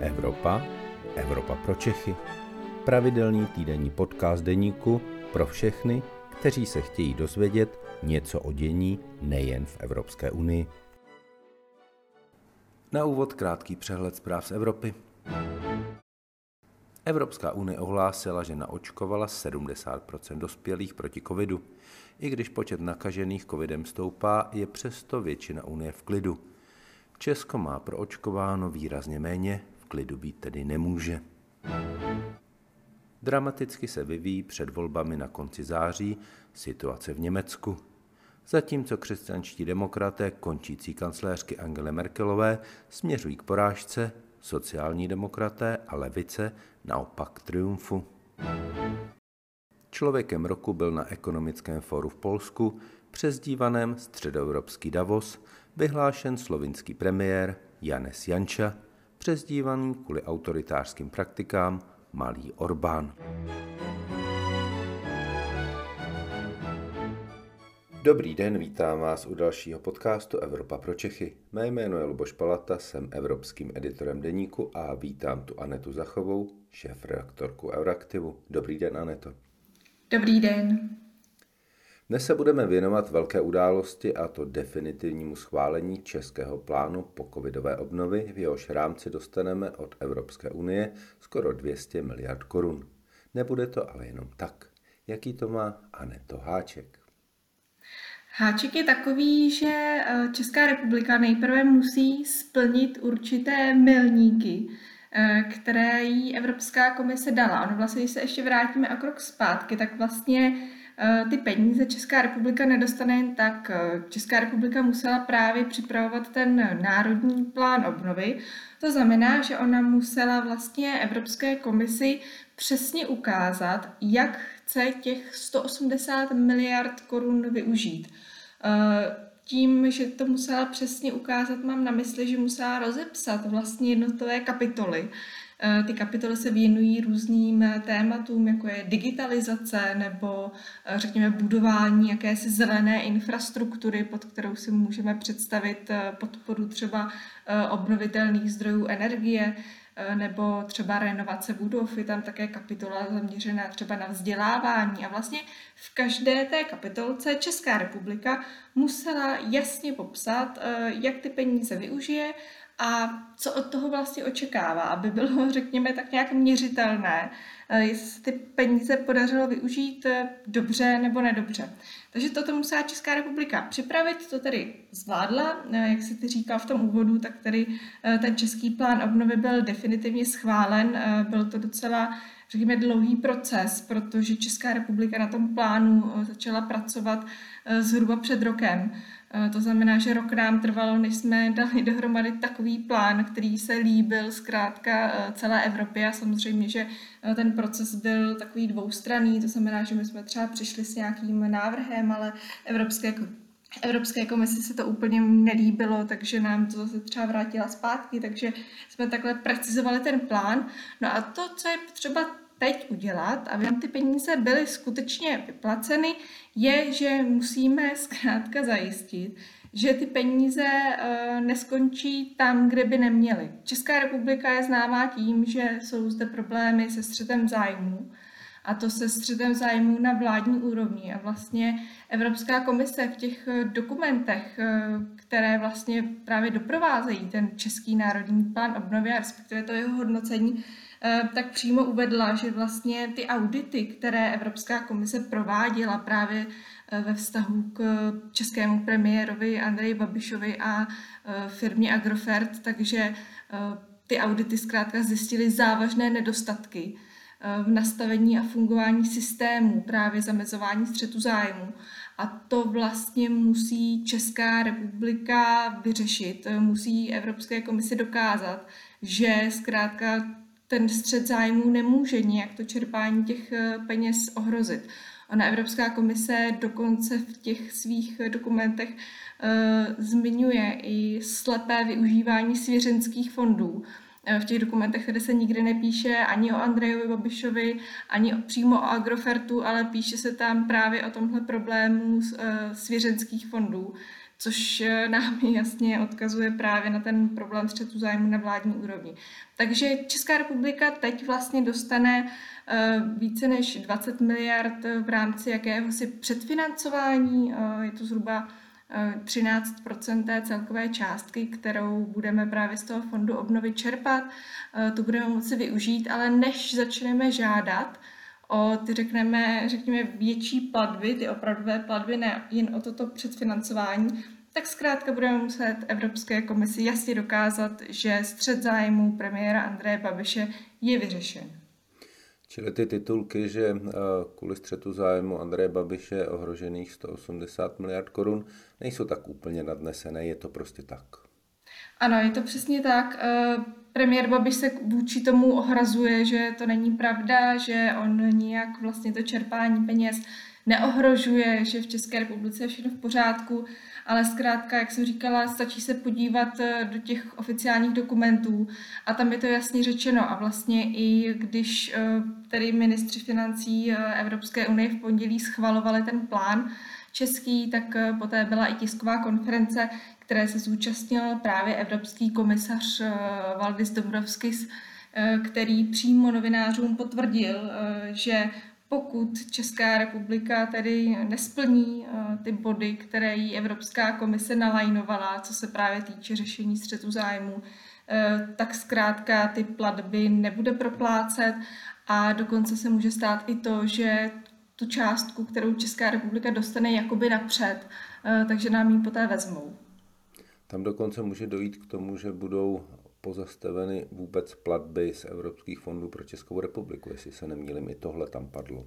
Evropa, Evropa pro Čechy. Pravidelný týdenní podcast deníku pro všechny, kteří se chtějí dozvědět něco o dění nejen v Evropské unii. Na úvod krátký přehled zpráv z Evropy. Evropská unie ohlásila, že naočkovala 70% dospělých proti covidu. I když počet nakažených covidem stoupá, je přesto většina unie v klidu. Česko má proočkováno výrazně méně, klidu být tedy nemůže. Dramaticky se vyvíjí před volbami na konci září situace v Německu. Zatímco křesťanští demokraté končící kancléřky Angele Merkelové směřují k porážce, sociální demokraté a levice naopak triumfu. Člověkem roku byl na ekonomickém fóru v Polsku, přezdívaném středoevropský Davos, vyhlášen slovinský premiér Janes Janča, přezdívaný kvůli autoritářským praktikám Malý Orbán. Dobrý den, vítám vás u dalšího podcastu Evropa pro Čechy. Mé jméno je Luboš Palata, jsem evropským editorem deníku a vítám tu Anetu Zachovou, šéf redaktorku Euraktivu. Dobrý den, Aneto. Dobrý den. Dnes se budeme věnovat velké události a to definitivnímu schválení českého plánu po covidové obnovy, v jehož rámci dostaneme od Evropské unie skoro 200 miliard korun. Nebude to ale jenom tak. Jaký to má Aneto Háček? Háček je takový, že eh, Česká republika nejprve musí splnit určité milníky, eh, které jí Evropská komise dala. Ono vlastně, když se ještě vrátíme o krok zpátky, tak vlastně ty peníze Česká republika nedostane jen tak. Česká republika musela právě připravovat ten národní plán obnovy. To znamená, že ona musela vlastně Evropské komisi přesně ukázat, jak chce těch 180 miliard korun využít. Eh, tím, že to musela přesně ukázat, mám na mysli, že musela rozepsat vlastně jednotlivé kapitoly. Eh, ty kapitoly se věnují různým tématům, jako je digitalizace nebo eh, řekněme budování jakési zelené infrastruktury, pod kterou si můžeme představit podporu třeba obnovitelných zdrojů energie, Eh, nebo třeba renovace budov, je tam také kapitola zaměřená třeba na vzdělávání. A vlastně v každé té kapitolce Česká republika musela jasně popsat, eh, jak ty peníze využije a co od toho vlastně očekává, aby bylo, řekněme, tak nějak měřitelné, eh, jestli se ty peníze podařilo využít dobře nebo nedobře. Takže toto musela Česká republika připravit, to tedy zvládla. Eh, jak se ty říkal v tom úvodu, tak tedy eh, ten český plán obnovy byl definitivně schválen. Eh, byl to docela řekněme, dlouhý proces, protože Česká republika na tom plánu začala pracovat zhruba před rokem. To znamená, že rok nám trvalo, než jsme dali dohromady takový plán, který se líbil zkrátka celé Evropě a samozřejmě, že ten proces byl takový dvoustranný, to znamená, že my jsme třeba přišli s nějakým návrhem, ale Evropské Evropské komisi se to úplně nelíbilo, takže nám to zase třeba vrátila zpátky, takže jsme takhle precizovali ten plán. No a to, co je třeba teď udělat, aby nám ty peníze byly skutečně vyplaceny, je, že musíme zkrátka zajistit, že ty peníze uh, neskončí tam, kde by neměly. Česká republika je známá tím, že jsou zde problémy se střetem zájmů a to se střetem zájmů na vládní úrovni. A vlastně Evropská komise v těch eh, dokumentech, eh, které vlastně právě doprovázejí ten Český národní plán obnovy a respektive to jeho hodnocení, eh, tak přímo uvedla, že vlastně ty audity, které Evropská komise prováděla právě ve vztahu k českému premiérovi Andreji Babišovi a firmě Agrofert, takže ty audity zkrátka zjistily závažné nedostatky v nastavení a fungování systému, právě zamezování střetu zájmu. A to vlastně musí Česká republika vyřešit, musí Evropské komisi dokázat, že zkrátka ten střed zájmu nemůže nějak to čerpání těch eh, peněz ohrozit. Ona Evropská komise dokonce v těch svých dokumentech uh, zmiňuje i slepé využívání svěřenských fondů. Eh, v těch dokumentech, kde se nikdy nepíše ani o Andrejovi Babišovi, ani přímo o Agrofertu, ale píše se tam právě o tomhle problému eh, svěřenských fondů. Což eh, nám jasně odkazuje právě na ten problém střetu zájmu na vládní úrovni. Takže Česká republika teď vlastně dostane eh, více než 20 miliard v rámci jakéhosi předfinancování, je to zhruba 13 té celkové částky, kterou budeme právě z toho fondu obnovy čerpat, to budeme moci využít, ale než začneme žádat, o ty řekneme, řekněme větší platby, ty opravdové platby, ne jen o toto předfinancování, tak zkrátka budeme muset Evropské komisi jasně dokázat, že střed zájmu premiéra Andreje Babiše je vyřešen. Čili ty titulky, že eh, kvůli střetu zájmu Andreje Babiše ohrožených 180 miliard korun, nejsou tak úplně nadnesené, je to prostě tak. Ano, je to přesně tak. Eh, premiér Babiš se vůči tomu ohrazuje, že to není pravda, že on nijak vlastně to čerpání peněz neohrožuje, že v České republice je všechno v pořádku, ale zkrátka, jak jsem říkala, stačí se podívat eh, do těch oficiálních dokumentů a tam je to jasně řečeno a vlastně i když eh, tedy ministři financí Evropské unie v pondělí schvalovali ten plán, český, tak poté byla i tisková konference, které se zúčastnil právě evropský komisař eh, Valdis Dombrovskis, eh, který přímo novinářům potvrdil, eh, že pokud Česká republika tedy nesplní ty body, které jí Evropská komise nalajnovala, co se právě týče řešení střetu zájmu, tak zkrátka ty platby nebude proplácet. A dokonce se může stát i to, že tu částku, kterou Česká republika dostane jakoby napřed, takže nám ji poté vezmou. Tam dokonce může dojít k tomu, že budou pozastaveny vůbec platby z evropských fondů pro Českou republiku, jestli se nemýlím, i tohle tam padlo.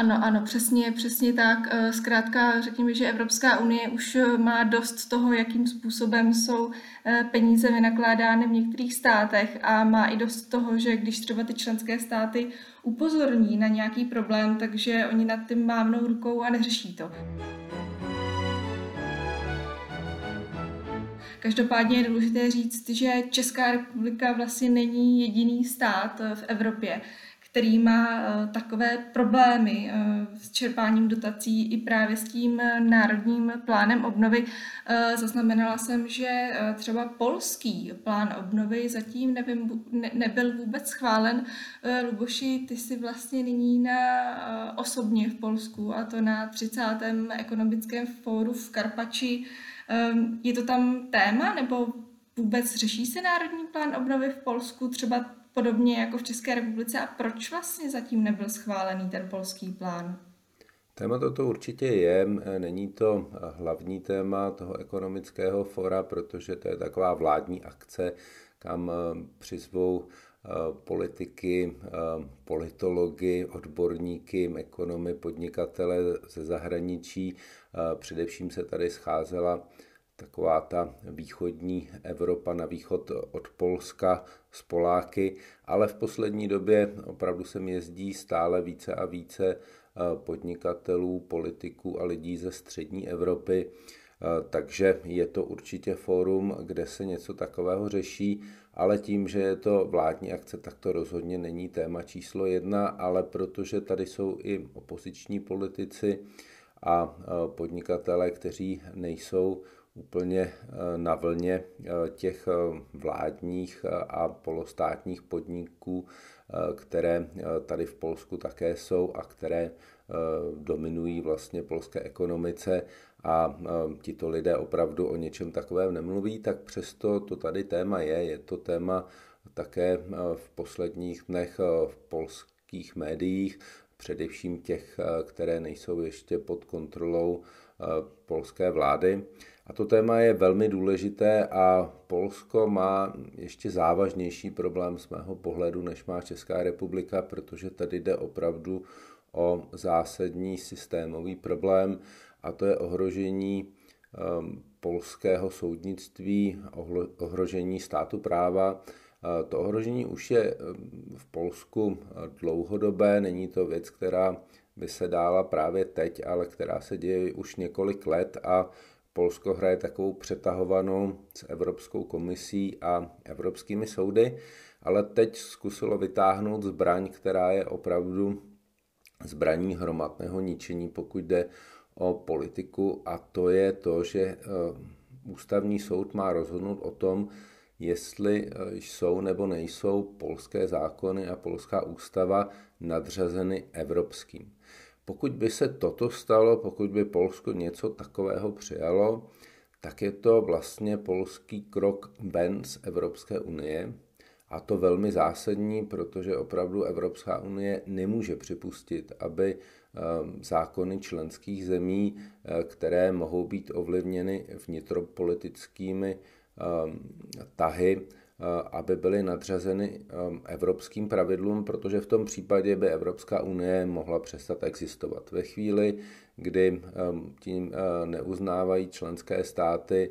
Ano, ano, přesně, přesně tak. Eh, zkrátka řekněme, že Evropská unie už má dost toho, jakým způsobem jsou eh, peníze vynakládány v některých státech a má i dost toho, že když třeba ty členské státy upozorní na nějaký problém, takže oni nad tím mávnou rukou a neřeší to. Každopádně je důležité říct, že Česká republika vlastně není jediný stát eh, v Evropě, který má eh, takové problémy eh, s čerpáním dotací i právě s tím národním plánem obnovy. Zaznamenala jsem, že třeba polský plán obnovy zatím nevím, ne, nebyl vůbec schválen. Luboši, ty jsi vlastně nyní na, osobně v Polsku a to na 30. ekonomickém fóru v Karpači Ehm, je to tam téma, nebo vůbec řeší se národní plán obnovy v Polsku třeba podobně jako v České republice a proč vlastně zatím nebyl schválený ten polský plán? Téma toto určitě je, není to hlavní téma toho ekonomického fora, protože to je taková vládní akce, kam eh, přizvou politiky, politology, odborníky, ekonomy, podnikatele ze zahraničí. Především se tady scházela taková ta východní Evropa na východ od Polska s Poláky, ale v poslední době opravdu sem jezdí stále více a více eh, podnikatelů, politiků a lidí ze střední Evropy, eh, takže je to určitě fórum, kde se něco takového řeší, ale tím, že je to vládní akce, tak to rozhodně není téma číslo jedna, ale protože tady jsou i opoziční politici a eh, podnikatele, kteří nejsou úplně eh, na vlně eh, těch eh, vládních a polostátních podniků, které tady v Polsku také jsou a které dominují vlastně polské ekonomice a tito lidé opravdu o něčem takovém nemluví, tak přesto to tady téma je. Je to téma také v posledních dnech v polských médiích, především těch, které nejsou ještě pod kontrolou polské vlády. A to téma je velmi důležité a Polsko má ještě závažnější problém z mého pohledu, než má Česká republika, protože tady jde opravdu o zásadní systémový problém a to je ohrožení um, polského soudnictví, ohrožení státu práva. To ohrožení už je um, v Polsku dlouhodobé, není to věc, která by se dála právě teď, ale která se děje už několik let a Polsko hraje takovou přetahovanou s Evropskou komisí a evropskými soudy, ale teď zkusilo vytáhnout zbraň, která je opravdu zbraní hromadného ničení, pokud jde o politiku a to je to, že ústavní soud má rozhodnout o tom, jestli jsou nebo nejsou polské zákony a polská ústava nadřazeny evropským. Pokud by se toto stalo, pokud by Polsko něco takového přijalo, tak je to vlastně polský krok ven z Evropské unie. A to velmi zásadní, protože opravdu Evropská unie nemůže připustit, aby ehm, zákony členských zemí, eh, které mohou být ovlivněny vnitropolitickými ehm, tahy, aby byly nadřazeny ehm, evropským pravidlům, protože v tom případě by Evropská unie mohla přestat existovat. Ve chvíli, kdy ehm, tím eh, neuznávají členské státy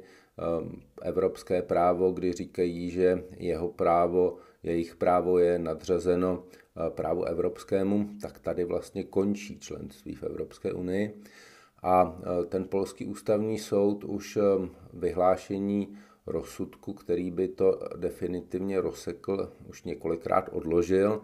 evropské právo, kdy říkají, že jeho právo, jejich právo je nadřazeno eh, právu evropskému, tak tady vlastně končí členství v Evropské unii. A ten polský ústavní soud už vyhlášení rozsudku, který by to definitivně rozsekl, už několikrát odložil.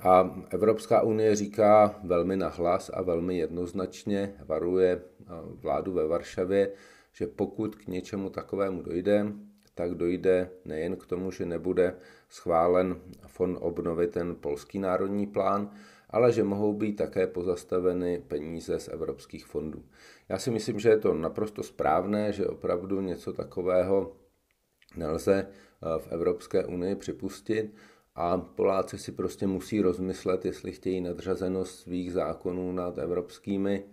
A Evropská unie říká velmi nahlas a velmi jednoznačně, varuje vládu ve Varšavě, že pokud k něčemu takovému dojde, tak dojde nejen k tomu, že nebude schválen fond obnovy ten polský národní plán, ale že mohou být také pozastaveny peníze z evropských fondů. Já si myslím, že je to naprosto správné, že opravdu něco takového nelze eh, v Evropské unii připustit a Poláci si prostě musí rozmyslet, jestli chtějí nadřazenost svých zákonů nad evropskými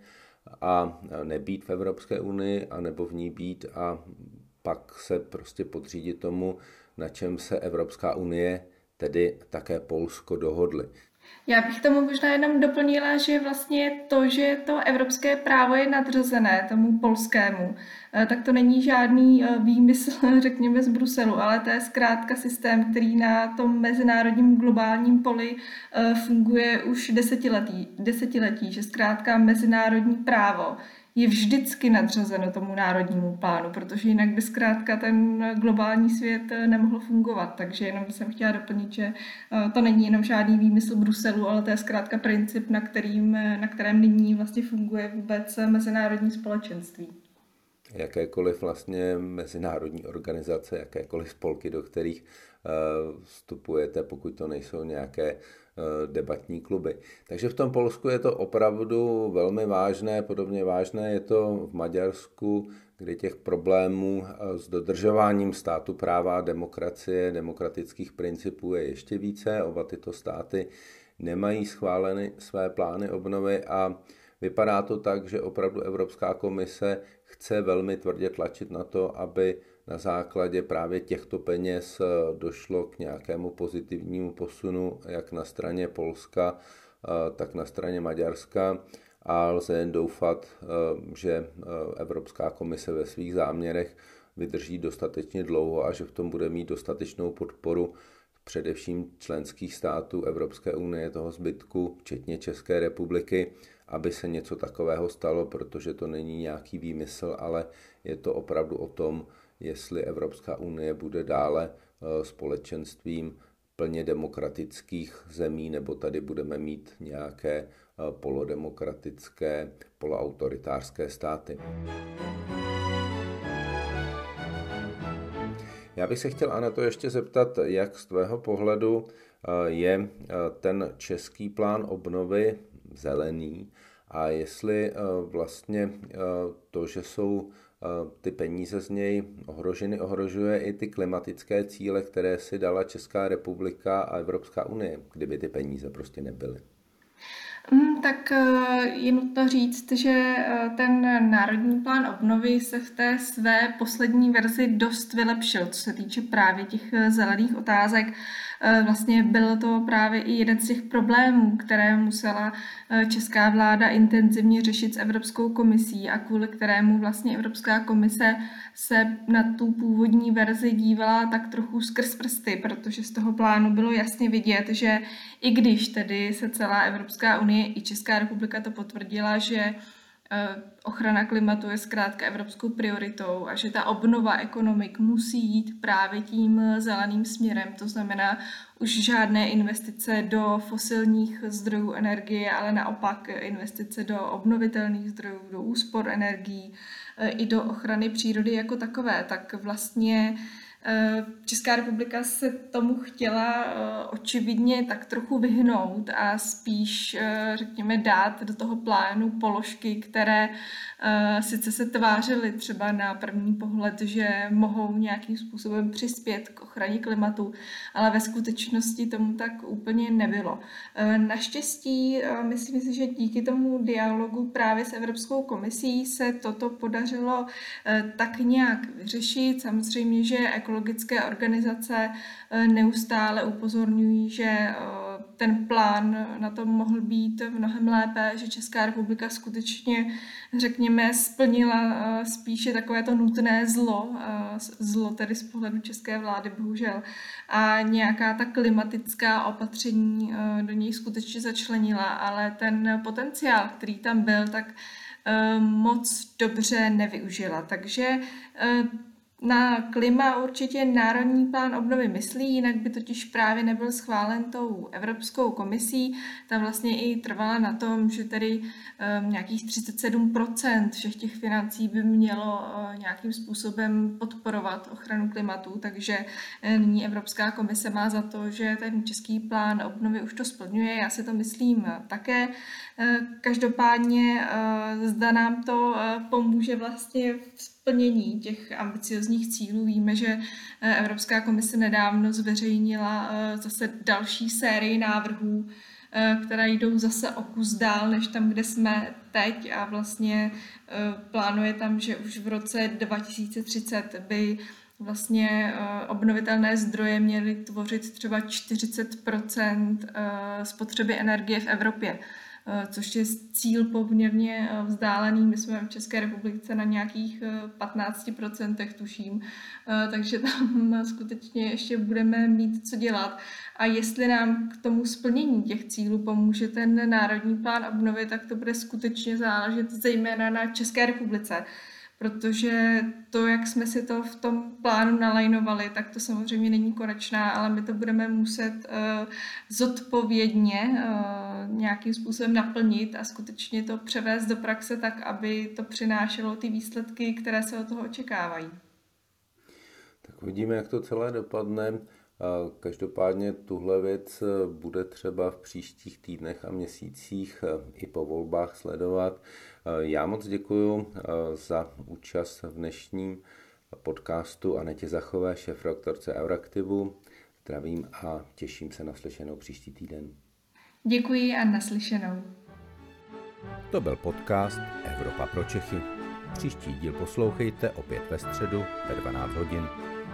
a nebýt v Evropské unii, anebo v ní být a pak se prostě podřídit tomu, na čem se Evropská unie, tedy také Polsko, dohodly. Já bych tomu možná jenom doplnila, že vlastně to, že to evropské právo je nadřazené tomu polskému, eh, tak to není žádný eh, výmysl, řekněme, z Bruselu, ale to je zkrátka systém, který na tom mezinárodním globálním poli eh, funguje už desetiletí, desetiletí že zkrátka mezinárodní právo je vždycky nadřazeno tomu národnímu plánu, protože jinak by zkrátka ten globální svět nemohl fungovat. Takže jenom jsem chtěla doplnit, že eh, to není jenom žádný výmysl Bruselu, ale to je zkrátka princip, na, kterým, na kterém nyní vlastně funguje vůbec mezinárodní společenství jakékoliv vlastně mezinárodní organizace, jakékoliv spolky, do kterých eh, vstupujete, pokud to nejsou nějaké Eh, debatní kluby. Takže v tom Polsku je to opravdu velmi vážné, podobně vážné je to v Maďarsku, kde těch problémů eh, s dodržováním státu práva demokracie, demokratických principů je ještě více. Oba tyto státy nemají schváleny své plány obnovy a vypadá to tak, že opravdu Evropská komise chce velmi tvrdě tlačit na to, aby na základě právě těchto peněz eh, došlo k nějakému pozitivnímu posunu jak na straně Polska, eh, tak na straně Maďarska a lze jen doufat, eh, že Evropská komise ve svých záměrech vydrží dostatečně dlouho a že v tom bude mít dostatečnou podporu především členských států Evropské unie, toho zbytku, včetně České republiky, aby se něco takového stalo, protože to není nějaký výmysl, ale je to opravdu o tom, jestli Evropská unie bude dále eh, společenstvím plně demokratických zemí, nebo tady budeme mít nějaké eh, polodemokratické, poloautoritářské státy. Já bych se chtěl, Ana, to ještě zeptat, jak z tvého pohledu eh, je ten český plán obnovy zelený a jestli vlastně to, že jsou ty peníze z něj ohroženy, ohrožuje i ty klimatické cíle, které si dala Česká republika a Evropská unie, kdyby ty peníze prostě nebyly. Mm, tak eh, je nutno říct, že eh, ten národní plán obnovy se v té své poslední verzi dost vylepšil, co se týče právě těch eh, zelených otázek. Vlastně byl to právě i jeden z těch problémů, které musela česká vláda intenzivně řešit s Evropskou komisí a kvůli kterému vlastně Evropská komise se na tu původní verzi dívala tak trochu skrz prsty, protože z toho plánu bylo jasně vidět, že i když tedy se celá Evropská unie i Česká republika to potvrdila, že ochrana klimatu je zkrátka evropskou prioritou a že ta obnova ekonomik musí jít právě tím zeleným směrem. To znamená už žádné investice do fosilních zdrojů energie, ale naopak investice do obnovitelných zdrojů, do úspor energií i do ochrany přírody jako takové. Tak vlastně Eh, Česká republika se tomu chtěla eh, očividně tak trochu vyhnout a spíš, eh, řekněme, dát do toho plánu položky, které sice se tvářily třeba na první pohled, že mohou nějakým způsobem přispět k ochraně klimatu, ale ve skutečnosti tomu tak úplně nebylo. Naštěstí myslím si, že díky tomu dialogu právě s Evropskou komisí se toto podařilo tak nějak vyřešit. Samozřejmě, že ekologické organizace neustále upozorňují, že ten plán na tom mohl být mnohem lépe, že Česká republika skutečně, řekněme, splnila eh, spíše takové to nutné zlo, zlo tedy z pohledu české vlády, bohužel, a nějaká ta klimatická opatření do něj skutečně začlenila, ale ten potenciál, který tam byl, tak moc dobře nevyužila. Takže na klima určitě Národní plán obnovy myslí, jinak by totiž právě nebyl schválen tou Evropskou komisí. Ta vlastně i trvala na tom, že tedy um, nějakých 37% všech těch financí by mělo uh, nějakým způsobem podporovat ochranu klimatu, takže uh, nyní Evropská komise má za to, že ten český plán obnovy už to splňuje. Já si to myslím uh, také. Uh, každopádně uh, zda nám to uh, pomůže vlastně v plnění těch ambiciozních cílů. Víme, že eh, Evropská komise nedávno zveřejnila eh, zase další sérii návrhů, eh, které jdou zase o kus dál, než tam, kde jsme teď a vlastně plánuje tam, že už v roce 2030 by vlastně obnovitelné zdroje měly tvořit třeba 40% spotřeby energie v Evropě. Eh, což je cíl poměrně eh, vzdálený. My jsme v České republice na nějakých 15% eh, tuším, takže tam skutečně ještě budeme mít co dělat. A jestli nám k tomu splnění těch cílů pomůže ten národní plán obnovy, tak to bude skutečně záležet zejména na České republice protože to, jak jsme si to v tom plánu nalajnovali, tak to samozřejmě není konečná, ale my to budeme muset uh, zodpovědně uh, nějakým způsobem naplnit a skutečně to převést do praxe tak, aby to přinášelo ty výsledky, které se od toho očekávají. Tak uvidíme, jak to celé dopadne. Každopádně tuhle věc eh, bude třeba v příštích týdnech a měsících i po volbách sledovat. Já moc děkuji za účast v dnešním podcastu Anetě Zachové, šéf rektorce Euraktivu. Zdravím a těším se na slyšenou příští týden. Děkuji a naslyšenou. To byl podcast Evropa pro Čechy. Příští díl poslouchejte opět ve středu ve 12 hodin.